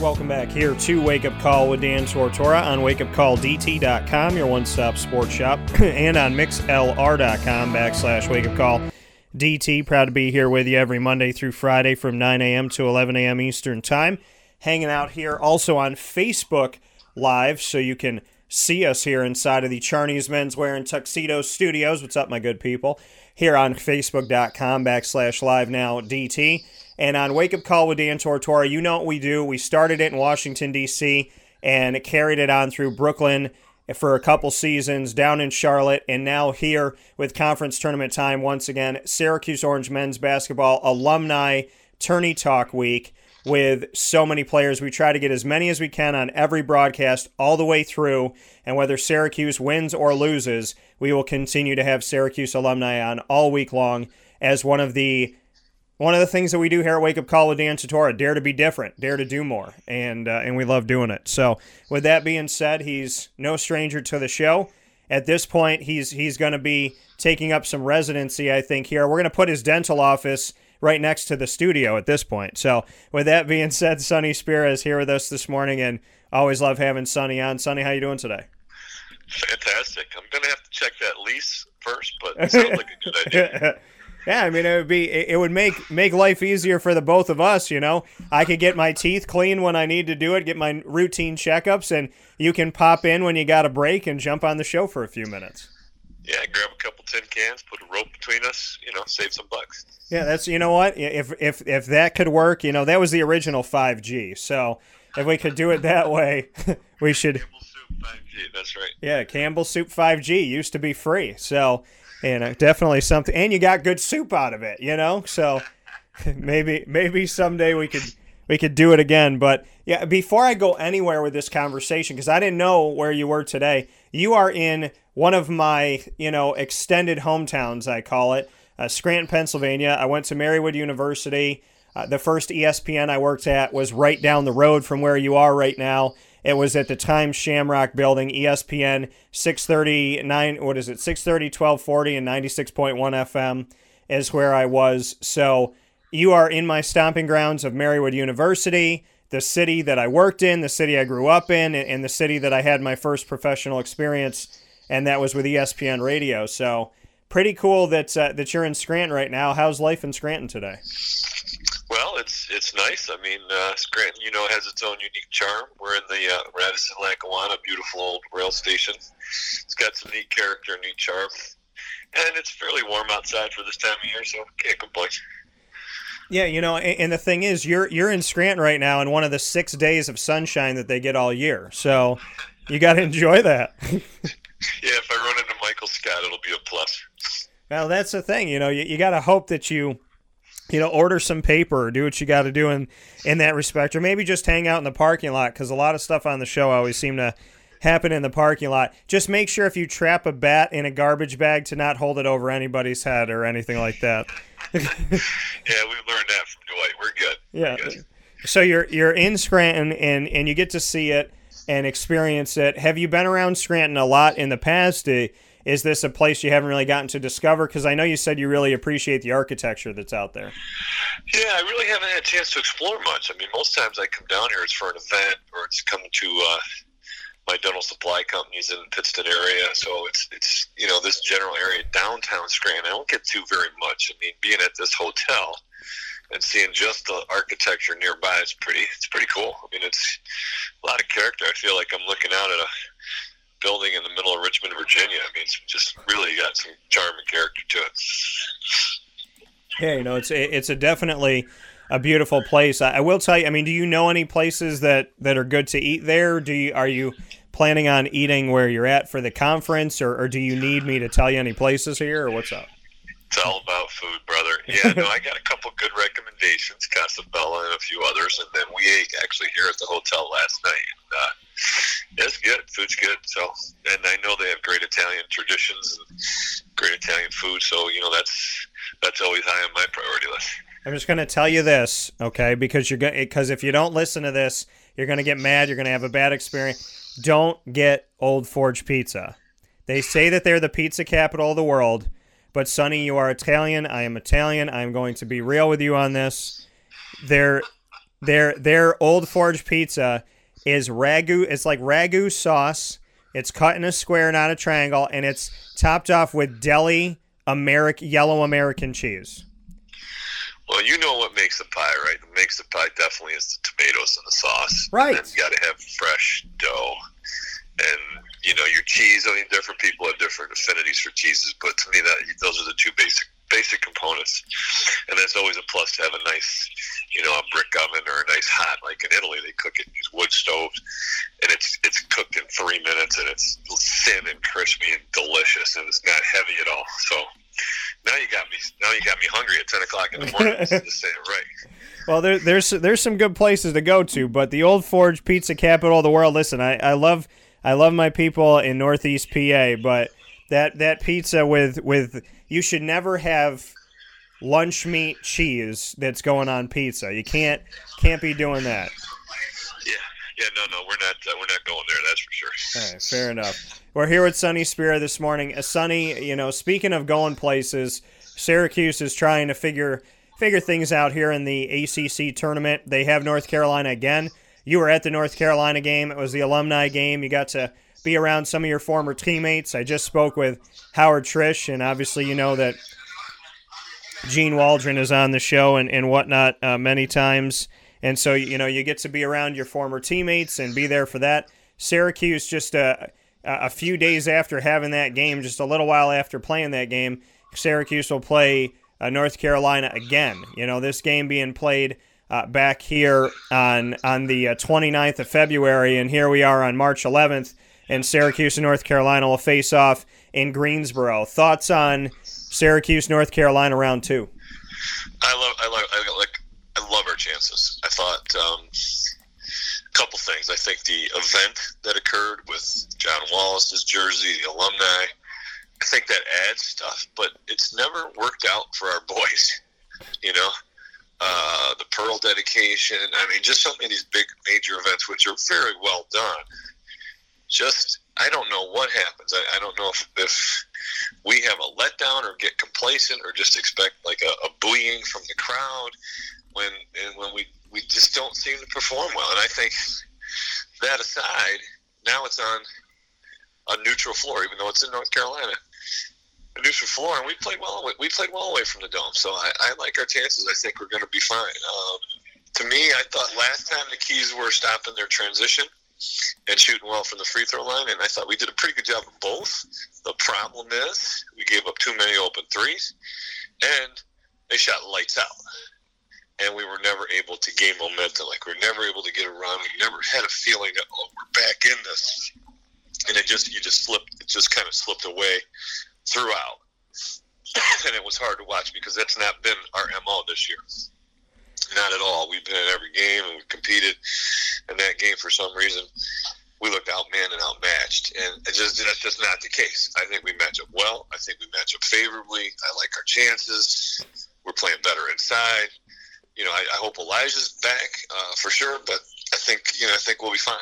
Welcome back here to Wake Up Call with Dan Tortora on wakeupcalldt.com, your one stop sports shop, and on mixlr.com backslash wake up call DT. Proud to be here with you every Monday through Friday from 9 a.m. to 11 a.m. Eastern Time. Hanging out here also on Facebook Live, so you can see us here inside of the Charney's Menswear and Tuxedo Studios. What's up, my good people? Here on facebook.com backslash live now DT. And on Wake Up Call with Dan Tortora, you know what we do. We started it in Washington, D.C., and carried it on through Brooklyn for a couple seasons, down in Charlotte, and now here with conference tournament time once again. Syracuse Orange men's basketball alumni tourney talk week with so many players. We try to get as many as we can on every broadcast all the way through. And whether Syracuse wins or loses, we will continue to have Syracuse alumni on all week long as one of the one of the things that we do here at Wake Up Call with Dan Tortora, dare to be different, dare to do more, and uh, and we love doing it. So, with that being said, he's no stranger to the show. At this point, he's he's going to be taking up some residency, I think. Here, we're going to put his dental office right next to the studio at this point. So, with that being said, Sonny Spera is here with us this morning, and always love having Sonny on. Sonny, how you doing today? Fantastic. I'm going to have to check that lease first, but it sounds like a good idea. Yeah, I mean it would be it would make make life easier for the both of us, you know. I could get my teeth clean when I need to do it, get my routine checkups and you can pop in when you got a break and jump on the show for a few minutes. Yeah, grab a couple tin cans, put a rope between us, you know, save some bucks. Yeah, that's you know what? If if if that could work, you know, that was the original 5G. So, if we could do it that way, we should Campbell soup 5G, that's right. Yeah, Campbell Soup 5G used to be free. So, you know, definitely something and you got good soup out of it, you know? So, maybe maybe someday we could we could do it again, but yeah, before I go anywhere with this conversation cuz I didn't know where you were today. You are in one of my, you know, extended hometowns, I call it, uh, Scranton, Pennsylvania. I went to Marywood University. Uh, the first ESPN I worked at was right down the road from where you are right now. It was at the time Shamrock Building, ESPN 639, what is it, 630, 1240, and 96.1 FM is where I was. So you are in my stomping grounds of Marywood University, the city that I worked in, the city I grew up in, and the city that I had my first professional experience, and that was with ESPN Radio. So pretty cool that uh, that you're in Scranton right now. How's life in Scranton today? Well, it's it's nice. I mean, uh, Scranton, you know, has its own unique charm. We're in the uh, Radisson Lackawanna, beautiful old rail station. It's got some neat character, neat charm, and it's fairly warm outside for this time of year, so can't complain. Yeah, you know, and, and the thing is, you're you're in Scranton right now in one of the six days of sunshine that they get all year. So you got to enjoy that. Yeah, if I run into Michael Scott, it'll be a plus. Well, that's the thing. You know, you, you got to hope that you, you know, order some paper or do what you got to do in in that respect, or maybe just hang out in the parking lot because a lot of stuff on the show always seem to happen in the parking lot. Just make sure if you trap a bat in a garbage bag to not hold it over anybody's head or anything like that. Yeah, we learned that from Dwight. We're good. Yeah. We're good. So you're you're in Scranton and and you get to see it and experience it. Have you been around Scranton a lot in the past? Uh, Is this a place you haven't really gotten to discover? Because I know you said you really appreciate the architecture that's out there. Yeah, I really haven't had a chance to explore much. I mean, most times I come down here, it's for an event or it's coming to uh, my dental supply companies in the Pittston area. So it's it's you know this general area downtown Scranton. I don't get to very much. I mean, being at this hotel and seeing just the architecture nearby is pretty it's pretty cool. I mean, it's a lot of character. I feel like I'm looking out at a building in the middle of Richmond, Virginia. I mean, it's just really got some charm and character to it. Yeah, you know, it's it's a definitely a beautiful place. I, I will tell you. I mean, do you know any places that that are good to eat there? Do you are you planning on eating where you're at for the conference, or, or do you need me to tell you any places here, or what's up? It's all about food, brother. Yeah, no, I got a couple good recommendations, Casabella and a few others, and then we ate actually here at the hotel last night. And, uh, it's good. Food's good. So, and I know they have great Italian traditions and great Italian food. So, you know, that's that's always high on my priority list. I'm just going to tell you this, okay? Because you're going because if you don't listen to this, you're going to get mad. You're going to have a bad experience. Don't get Old Forge Pizza. They say that they're the pizza capital of the world, but Sonny, you are Italian. I am Italian. I am going to be real with you on this. Their their their Old Forge Pizza is ragu. It's like ragu sauce. It's cut in a square, not a triangle, and it's topped off with deli American yellow American cheese. Well, you know what makes the pie, right? What makes the pie definitely is the tomatoes and the sauce. Right. And you got to have fresh dough. And, you know, your cheese, I mean, different people have different affinities for cheeses, but to me, that those are the two basic basic components. And that's always a plus to have a nice, you know, a brick oven or a nice hot, like in Italy, they cook it in these wood stoves, and it's it's cooked in three minutes, and it's thin and crispy and delicious, and it's not heavy at all. So now you got me. Now you got me hungry at ten o'clock in the morning. just say it right. Well, there, there's there's some good places to go to, but the Old Forge Pizza capital of the world. Listen, I, I love I love my people in Northeast PA, but that that pizza with with you should never have lunch meat cheese that's going on pizza. You can't can't be doing that. Yeah, yeah, no, no, we're not uh, we're not going there. That's for sure. All right, fair enough. We're here with Sonny Spera this morning. Uh, Sonny, you know, speaking of going places, Syracuse is trying to figure figure things out here in the ACC tournament. They have North Carolina again. You were at the North Carolina game. It was the alumni game. You got to be around some of your former teammates. I just spoke with Howard Triche, and obviously, you know that Gene Waldron is on the show and, and whatnot uh, many times. And so, you know, you get to be around your former teammates and be there for that. Syracuse, just a, a few days after having that game, just a little while after playing that game, Syracuse will play uh, North Carolina again. You know, this game being played uh, back here on on the uh, 29th of February, and here we are on March 11th, and Syracuse and North Carolina will face off in Greensboro. Thoughts on Syracuse, North Carolina round two? I love, I love, I like, I love our chances. I thought um, a couple things. I think the event that occurred with John Wallace's jersey, the alumni. I think that adds stuff, but it's never worked out for our boys. You know, uh, the Pearl dedication. I mean, just so many of these big major events, which are very well done. Just, I don't know what happens. I, I don't know if, if we have a letdown or get complacent or just expect like a, a buoying from the crowd when and when we, we just don't seem to perform well. And I think that aside, now it's on a neutral floor, even though it's in North Carolina neutral floor, and we played well. We played well away from the dome, so I, I like our chances. I think we're going to be fine. Um, to me, I thought last time the Keys were stopping their transition and shooting well from the free throw line, and I thought we did a pretty good job of both. The problem is we gave up too many open threes, and they shot lights out. And we were never able to gain momentum. Like we were never able to get a run. We never had a feeling that oh, we're back in this. And it just you just slipped. It just kind of slipped away throughout. and it was hard to watch because that's not been our MO this year. Not at all. We've been in every game and we've competed in that game for some reason. We looked outmanned and outmatched, and just that's just not the case. I think we match up well. I think we match up favorably. I like our chances. We're playing better inside. You know, I, I hope Elijah's back uh, for sure, but I think you know I think we'll be fine.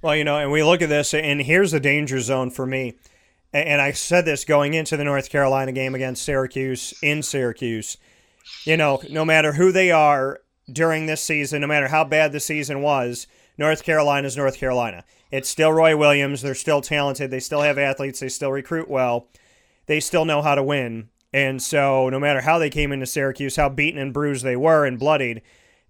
Well, you know, and we look at this, and here's the danger zone for me and I said this going into the North Carolina game against Syracuse in Syracuse. You know, no matter who they are during this season, no matter how bad the season was, North Carolina is North Carolina. It's still Roy Williams. They're still talented. They still have athletes. They still recruit well. They still know how to win. And so, no matter how they came into Syracuse, how beaten and bruised they were and bloodied,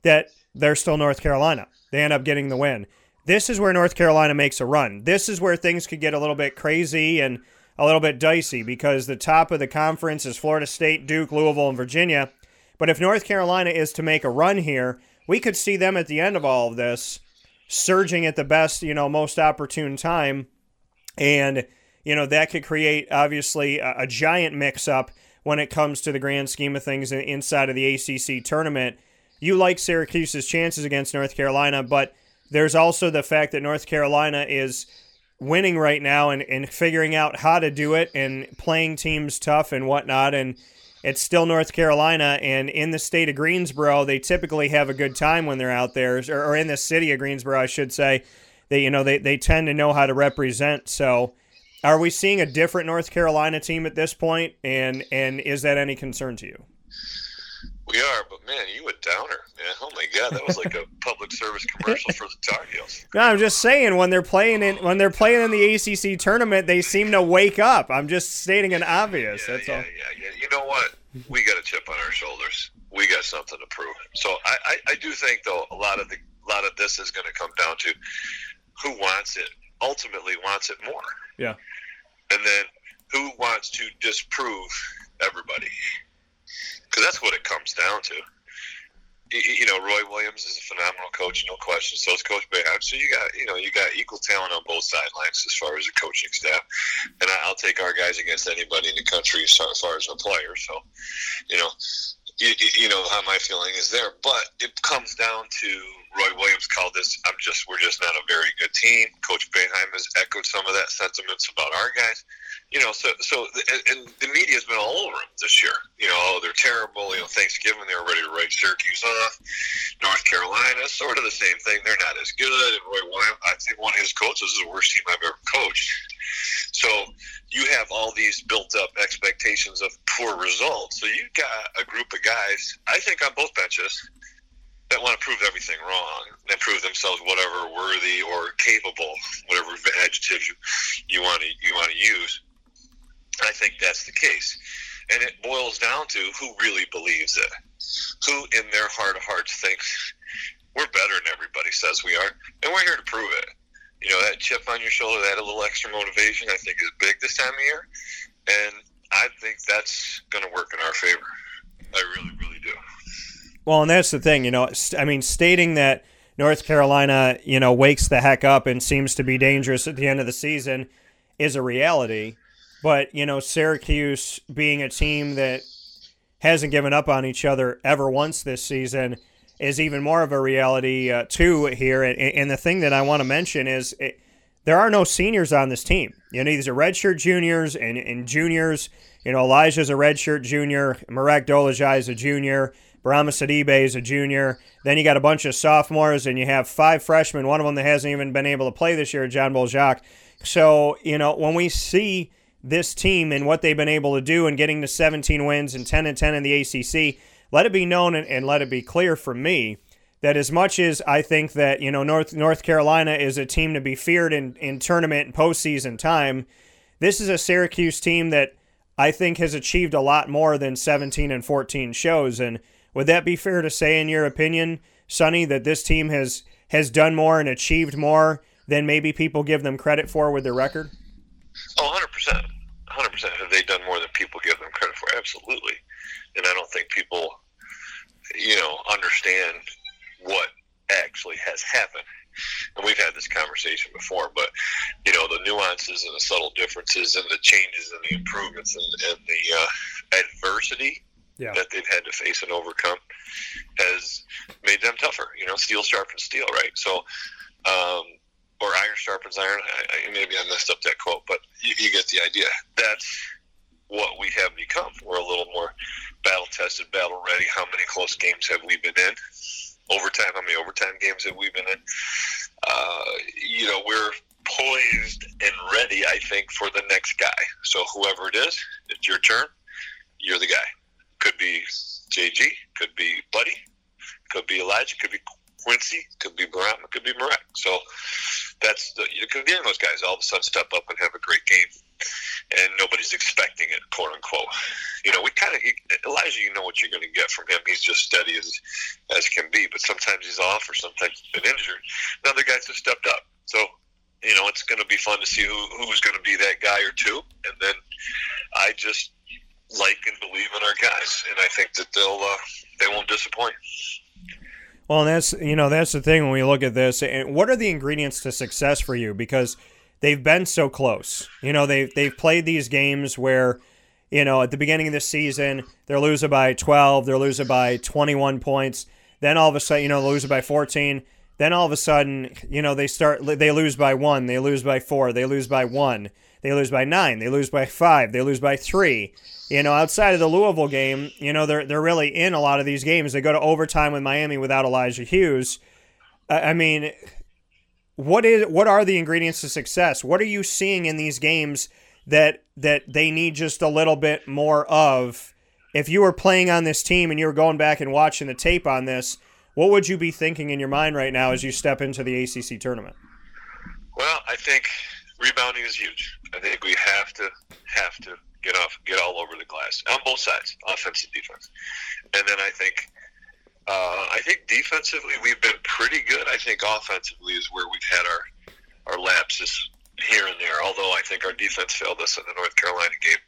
that they're still North Carolina. They end up getting the win. This is where North Carolina makes a run. This is where things could get a little bit crazy and a little bit dicey because the top of the conference is Florida State, Duke, Louisville, and Virginia. But if North Carolina is to make a run here, we could see them at the end of all of this surging at the best, you know, most opportune time. And, you know, that could create obviously a, a giant mix up when it comes to the grand scheme of things inside of the ACC tournament. You like Syracuse's chances against North Carolina, but there's also the fact that North Carolina is winning right now and, and figuring out how to do it and playing teams tough and whatnot. And it's still North Carolina, and in the state of Greensboro, they typically have a good time when they're out there, or, or in the city of Greensboro, I should say. They, you know, they, they tend to know how to represent. So, are we seeing a different North Carolina team at this point, and and is that any concern to you? We are, but man, you a downer, man. Oh my god, that was like a service commercial for the Tar Heels. No, I'm just saying when they're playing in when they're playing in the ACC tournament, they seem to wake up. I'm just stating an obvious. Yeah, That's yeah, all. Yeah, yeah. You know what? We got a chip on our shoulders. We got something to prove. So I, I, I do think though a lot of the a lot of this is going to come down to who wants it. Ultimately, wants it more. Yeah. And then who wants to disprove everybody? because that's what it comes down to. You, know, Roy Williams is a phenomenal coach, no question. So is Coach Boeheim. So you got, you know, you got equal talent on both sidelines as far as the coaching staff. And I'll take our guys against anybody in the country as far as a player. So, you know, you, you know how my feeling is there. But it comes down to Roy Williams called this. I'm just we're just not a very good team. Coach Boeheim has echoed some of that sentiments about our guys you know, so so and, and the media's been all over them this year. You know, oh, they're terrible. You know, Thanksgiving they were ready to write Syracuse off. North Carolina, sort of the same thing. They're not as good. And Roy Williams, I think one of his coaches is the worst team I've ever coached. So you have all these built-up expectations of poor results. So you've got a group of guys, I think, on both benches that want to prove everything wrong and prove themselves whatever worthy or capable, whatever adjectives you, you want to you want to use. I think that's the case. And it boils down to who really believes it. Who in their heart of hearts thinks we're better than everybody says we are, and we're here to prove it. You know, that chip on your shoulder, that a little extra motivation, I think is big this time of year. And I think that's going to work in our favor. I really, really do. Well, and that's the thing, you know, I mean, stating that North Carolina, you know, wakes the heck up and seems to be dangerous at the end of the season is a reality. But, you know, Syracuse being a team that hasn't given up on each other ever once this season is even more of a reality, uh, too, here. And, and, the thing that I want to mention is it, there are no seniors on this team. You know, these are redshirt juniors and, and juniors. You know, Elijah's a redshirt junior, Marek Dolezaj is a junior. Bourama Sidibe is a junior. Then you got a bunch of sophomores, and you have five freshmen. One of them that hasn't even been able to play this year, John Bol Ajak. So, you know, when we see this team and what they've been able to do and getting to 17 wins and 10 and 10 in the ACC, let it be known and, and let it be clear from me that as much as I think that you know North North Carolina is a team to be feared in, in tournament and postseason time, this is a Syracuse team that I think has achieved a lot more than 17 and 14 shows. And would that be fair to say, in your opinion, Sonny, that this team has has done more and achieved more than maybe people give them credit for with their record? Oh, 100%. 100%. Have they done more than people give them credit for? Absolutely. And I don't think people, you know, understand what actually has happened. And we've had this conversation before, but, you know, the nuances and the subtle differences and the changes and the improvements and, and the uh, adversity yeah. that they've had to face and overcome has made them tougher. You know, steel sharpens steel, right? So, um, or iron sharpens iron. I, I, maybe I messed up that quote, but you, you get the idea. That's what we have become. We're a little more battle tested, battle ready. How many close games have we been in? Overtime. How many overtime games have we been in? Uh, you know, we're poised and ready. I think for the next guy. So whoever it is, it's your turn. You're the guy. Could be JG. Could be Buddy. Could be Elijah. Could be Quincy, could be Bourama, could be Marek. So that's the you could get those guys all of a sudden step up and have a great game, and nobody's expecting it, quote unquote. You know, we kind of Elijah, you know what you're going to get from him. He's just steady as as can be, but sometimes he's off, or sometimes he's been injured. Now the guys have stepped up, so you know it's going to be fun to see who who's going to be that guy or two, and then I just like and believe in our guys, and I think that they'll uh, they won't disappoint. Well, that's you know that's the thing when we look at this. And what are the ingredients to success for you? Because they've been so close. You know, they've they've played these games where you know, at the beginning of the season, they're losing by 12, they're losing by 21 points. Then all of a sudden, you know, they lose by 14. Then all of a sudden, you know, they start they lose by 1, they lose by 4, they lose by 1, they lose by 9, they lose by 5, they lose by 3. You know, outside of the Louisville game, you know, they're they're really in a lot of these games. They go to overtime with Miami without Elijah Hughes. I mean, what is what are the ingredients to success? What are you seeing in these games that that they need just a little bit more of? If you were playing on this team and you were going back and watching the tape on this, what would you be thinking in your mind right now as you step into the ACC tournament? Well, I think rebounding is huge. I think we have to have to get off, get all over the glass on both sides, offense and defense. And then I think, uh, I think defensively we've been pretty good. I think offensively is where we've had our our lapses here and there. Although I think our defense failed us in the North Carolina game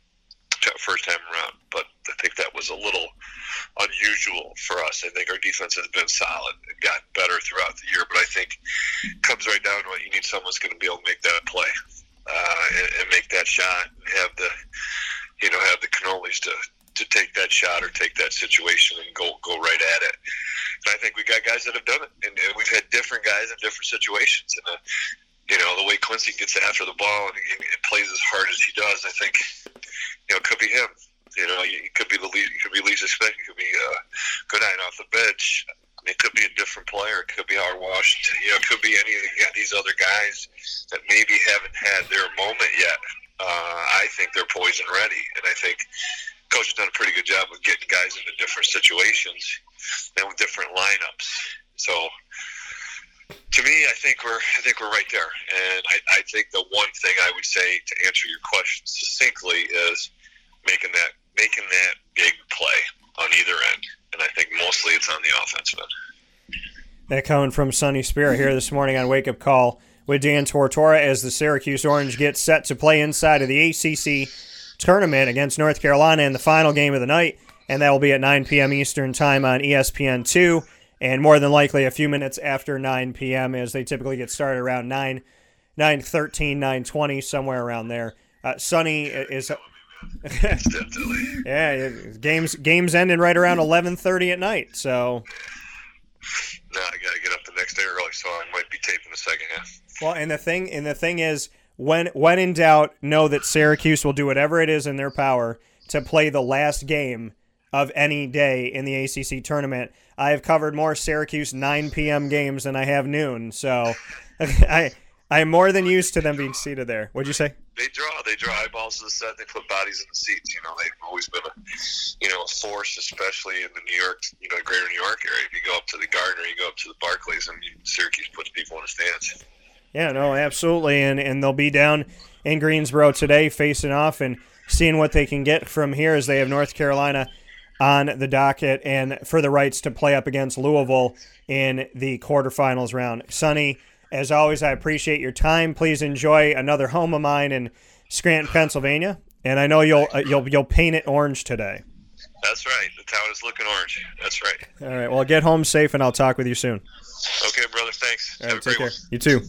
first time around, but I think that was a little unusual for us. I think our defense has been solid and got better throughout the year, but I think comes right down to what you need someone's going to be able to make that play uh, and, and make that shot and have the you know have the cannolis to to take that shot or take that situation and go go right at it. And I think we got guys that have done it, and, and we've had different guys in different situations. And uh, you know the way Quincy gets after the ball and, and plays as hard as he does, I think you know it could be him. You know, it could be the least, it could be least expected. It could be uh, Goodine off the bench. It could be a different player. It could be Howard Washington. You know, it could be any of the, these other guys that maybe haven't had their moment yet. Uh, I think they're poison ready, and I think coach has done a pretty good job of getting guys into different situations and with different lineups. So, to me, I think we're I think we're right there, and I, I think the one thing I would say to answer your question succinctly is making that making that big play on either end and I think mostly it's on the offensive end. That coming from Sonny Spera here this morning on Wake Up Call with Dan Tortora as the Syracuse Orange gets set to play inside of the ACC tournament against North Carolina in the final game of the night, and that will be at 9 p.m. Eastern Time on ESPN2, and more than likely a few minutes after 9 p.m. as they typically get started around 9, 9 13, 9 20, somewhere around there. Uh, Sonny is yeah, games games ending right around eleven thirty at night. So. No, I gotta get up the next day early, so I might be taping the second half. Well, and the thing and the thing is, when when in doubt, know that Syracuse will do whatever it is in their power to play the last game of any day in the ACC tournament. I have covered more Syracuse 9 p.m. games than I have noon, so I I'm more than used to them being seated there. What'd you say? They draw. They draw eyeballs to the set. They put bodies in the seats. You know, they've always been a, you know, a force, especially in the New York, you know, greater New York area. If you go up to the Garden or you go up to the Barclays, and Syracuse puts people in the stands. Yeah, no, absolutely, and and they'll be down in Greensboro today, facing off and seeing what they can get from here as they have North Carolina on the docket and for the rights to play up against Louisville in the quarterfinals round. Sonny as always, I appreciate your time. Please enjoy another home of mine in Scranton, Pennsylvania, and I know you'll uh, you'll you'll paint it orange today. That's right. The town is looking orange. That's right. All right. Well, get home safe, and I'll talk with you soon. Okay, brother. Thanks. All right, take care. One. You too.